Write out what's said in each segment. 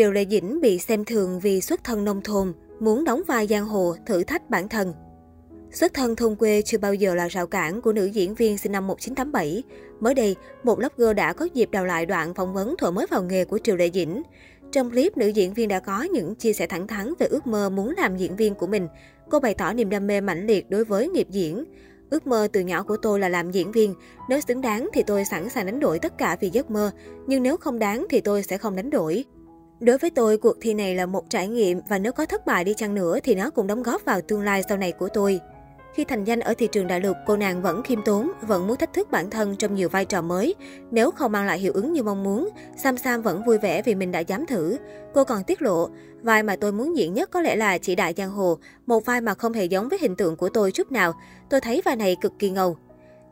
Triệu Lệ Dĩnh bị xem thường vì xuất thân nông thôn, muốn đóng vai giang hồ, thử thách bản thân. Xuất thân thôn quê chưa bao giờ là rào cản của nữ diễn viên sinh năm 1987. Mới đây, một blogger đã có dịp đào lại đoạn phỏng vấn thuở mới vào nghề của Triệu Lệ Dĩnh. Trong clip, nữ diễn viên đã có những chia sẻ thẳng thắn về ước mơ muốn làm diễn viên của mình. Cô bày tỏ niềm đam mê mãnh liệt đối với nghiệp diễn. Ước mơ từ nhỏ của tôi là làm diễn viên. Nếu xứng đáng thì tôi sẵn sàng đánh đổi tất cả vì giấc mơ. Nhưng nếu không đáng thì tôi sẽ không đánh đổi. Đối với tôi, cuộc thi này là một trải nghiệm và nếu có thất bại đi chăng nữa thì nó cũng đóng góp vào tương lai sau này của tôi. Khi thành danh ở thị trường đại lục, cô nàng vẫn khiêm tốn, vẫn muốn thách thức bản thân trong nhiều vai trò mới. Nếu không mang lại hiệu ứng như mong muốn, Sam Sam vẫn vui vẻ vì mình đã dám thử. Cô còn tiết lộ, vai mà tôi muốn diễn nhất có lẽ là chỉ đại giang hồ, một vai mà không hề giống với hình tượng của tôi chút nào. Tôi thấy vai này cực kỳ ngầu.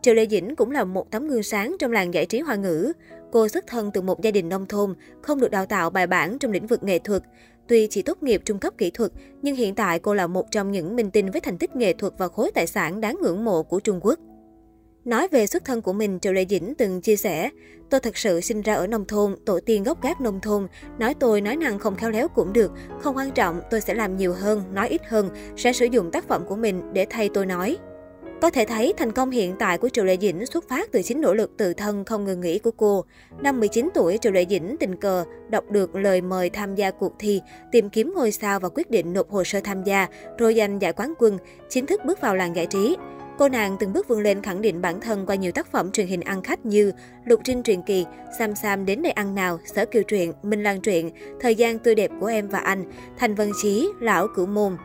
Triệu Lê Dĩnh cũng là một tấm gương sáng trong làng giải trí hoa ngữ. Cô xuất thân từ một gia đình nông thôn, không được đào tạo bài bản trong lĩnh vực nghệ thuật. Tuy chỉ tốt nghiệp trung cấp kỹ thuật, nhưng hiện tại cô là một trong những minh tinh với thành tích nghệ thuật và khối tài sản đáng ngưỡng mộ của Trung Quốc. Nói về xuất thân của mình, Triệu Lệ Dĩnh từng chia sẻ, tôi thật sự sinh ra ở nông thôn, tổ tiên gốc gác nông thôn, nói tôi nói năng không khéo léo cũng được, không quan trọng, tôi sẽ làm nhiều hơn, nói ít hơn, sẽ sử dụng tác phẩm của mình để thay tôi nói. Có thể thấy thành công hiện tại của Triệu Lệ Dĩnh xuất phát từ chính nỗ lực tự thân không ngừng nghỉ của cô. Năm 19 tuổi, Triệu Lệ Dĩnh tình cờ đọc được lời mời tham gia cuộc thi, tìm kiếm ngôi sao và quyết định nộp hồ sơ tham gia, rồi giành giải quán quân, chính thức bước vào làng giải trí. Cô nàng từng bước vươn lên khẳng định bản thân qua nhiều tác phẩm truyền hình ăn khách như Lục Trinh truyền kỳ, Sam Sam đến đây ăn nào, Sở Kiều truyện, Minh Lan truyện, Thời gian tươi đẹp của em và anh, Thành Vân Chí, Lão Cửu Môn.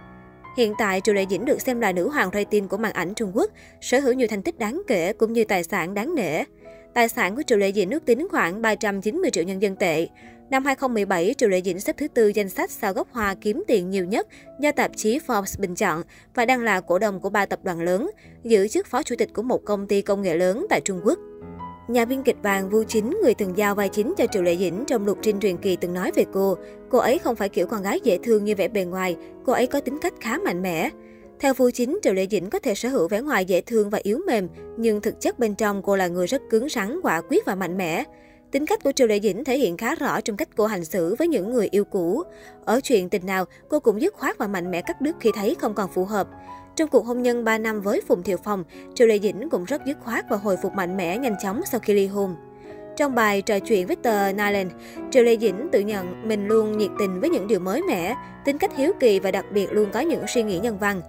Hiện tại, Triệu Lệ Dĩnh được xem là nữ hoàng rating của màn ảnh Trung Quốc, sở hữu nhiều thành tích đáng kể cũng như tài sản đáng nể. Tài sản của Triệu Lệ Dĩnh ước tính khoảng 390 triệu nhân dân tệ. Năm 2017, Triệu Lệ Dĩnh xếp thứ tư danh sách sao gốc hoa kiếm tiền nhiều nhất do tạp chí Forbes bình chọn và đang là cổ đông của ba tập đoàn lớn, giữ chức phó chủ tịch của một công ty công nghệ lớn tại Trung Quốc. Nhà biên kịch vàng Vu Chính, người từng giao vai chính cho Triệu Lệ Dĩnh trong lục trinh truyền kỳ từng nói về cô. Cô ấy không phải kiểu con gái dễ thương như vẻ bề ngoài, cô ấy có tính cách khá mạnh mẽ. Theo Vu Chính, Triệu Lệ Dĩnh có thể sở hữu vẻ ngoài dễ thương và yếu mềm, nhưng thực chất bên trong cô là người rất cứng rắn, quả quyết và mạnh mẽ. Tính cách của Triệu Lệ Dĩnh thể hiện khá rõ trong cách cô hành xử với những người yêu cũ. Ở chuyện tình nào, cô cũng dứt khoát và mạnh mẽ cắt đứt khi thấy không còn phù hợp. Trong cuộc hôn nhân 3 năm với Phùng Thiệu Phong, Triệu Lệ Dĩnh cũng rất dứt khoát và hồi phục mạnh mẽ nhanh chóng sau khi ly hôn. Trong bài trò chuyện với tờ Nylon, Triệu Lê Dĩnh tự nhận mình luôn nhiệt tình với những điều mới mẻ, tính cách hiếu kỳ và đặc biệt luôn có những suy nghĩ nhân văn.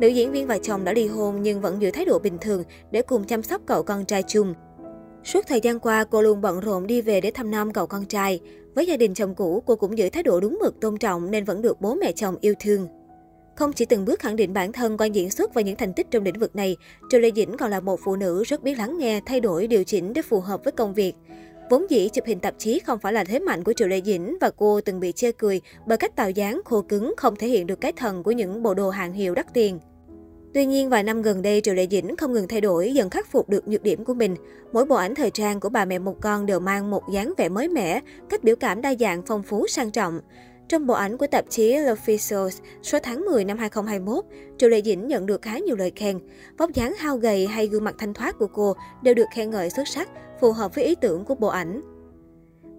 Nữ diễn viên và chồng đã ly hôn nhưng vẫn giữ thái độ bình thường để cùng chăm sóc cậu con trai chung. Suốt thời gian qua, cô luôn bận rộn đi về để thăm nom cậu con trai. Với gia đình chồng cũ, cô cũng giữ thái độ đúng mực tôn trọng nên vẫn được bố mẹ chồng yêu thương. Không chỉ từng bước khẳng định bản thân qua diễn xuất và những thành tích trong lĩnh vực này, Triệu Lê Dĩnh còn là một phụ nữ rất biết lắng nghe, thay đổi, điều chỉnh để phù hợp với công việc. Vốn dĩ chụp hình tạp chí không phải là thế mạnh của Triệu Lê Dĩnh và cô từng bị chê cười bởi cách tạo dáng khô cứng không thể hiện được cái thần của những bộ đồ hàng hiệu đắt tiền. Tuy nhiên, vài năm gần đây, Triệu Lệ Dĩnh không ngừng thay đổi, dần khắc phục được nhược điểm của mình. Mỗi bộ ảnh thời trang của bà mẹ một con đều mang một dáng vẻ mới mẻ, cách biểu cảm đa dạng, phong phú, sang trọng. Trong bộ ảnh của tạp chí L'Official số tháng 10 năm 2021, Triệu Lệ Dĩnh nhận được khá nhiều lời khen. Vóc dáng hao gầy hay gương mặt thanh thoát của cô đều được khen ngợi xuất sắc, phù hợp với ý tưởng của bộ ảnh.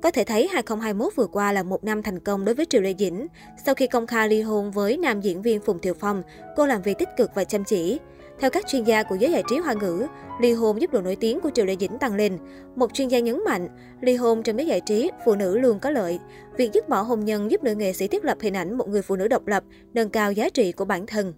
Có thể thấy 2021 vừa qua là một năm thành công đối với Triệu Lê Dĩnh. Sau khi công khai ly hôn với nam diễn viên Phùng Thiệu Phong, cô làm việc tích cực và chăm chỉ. Theo các chuyên gia của giới giải trí hoa ngữ, ly hôn giúp độ nổi tiếng của Triệu Lệ Dĩnh tăng lên. Một chuyên gia nhấn mạnh, ly hôn trong giới giải trí, phụ nữ luôn có lợi. Việc dứt bỏ hôn nhân giúp nữ nghệ sĩ thiết lập hình ảnh một người phụ nữ độc lập, nâng cao giá trị của bản thân.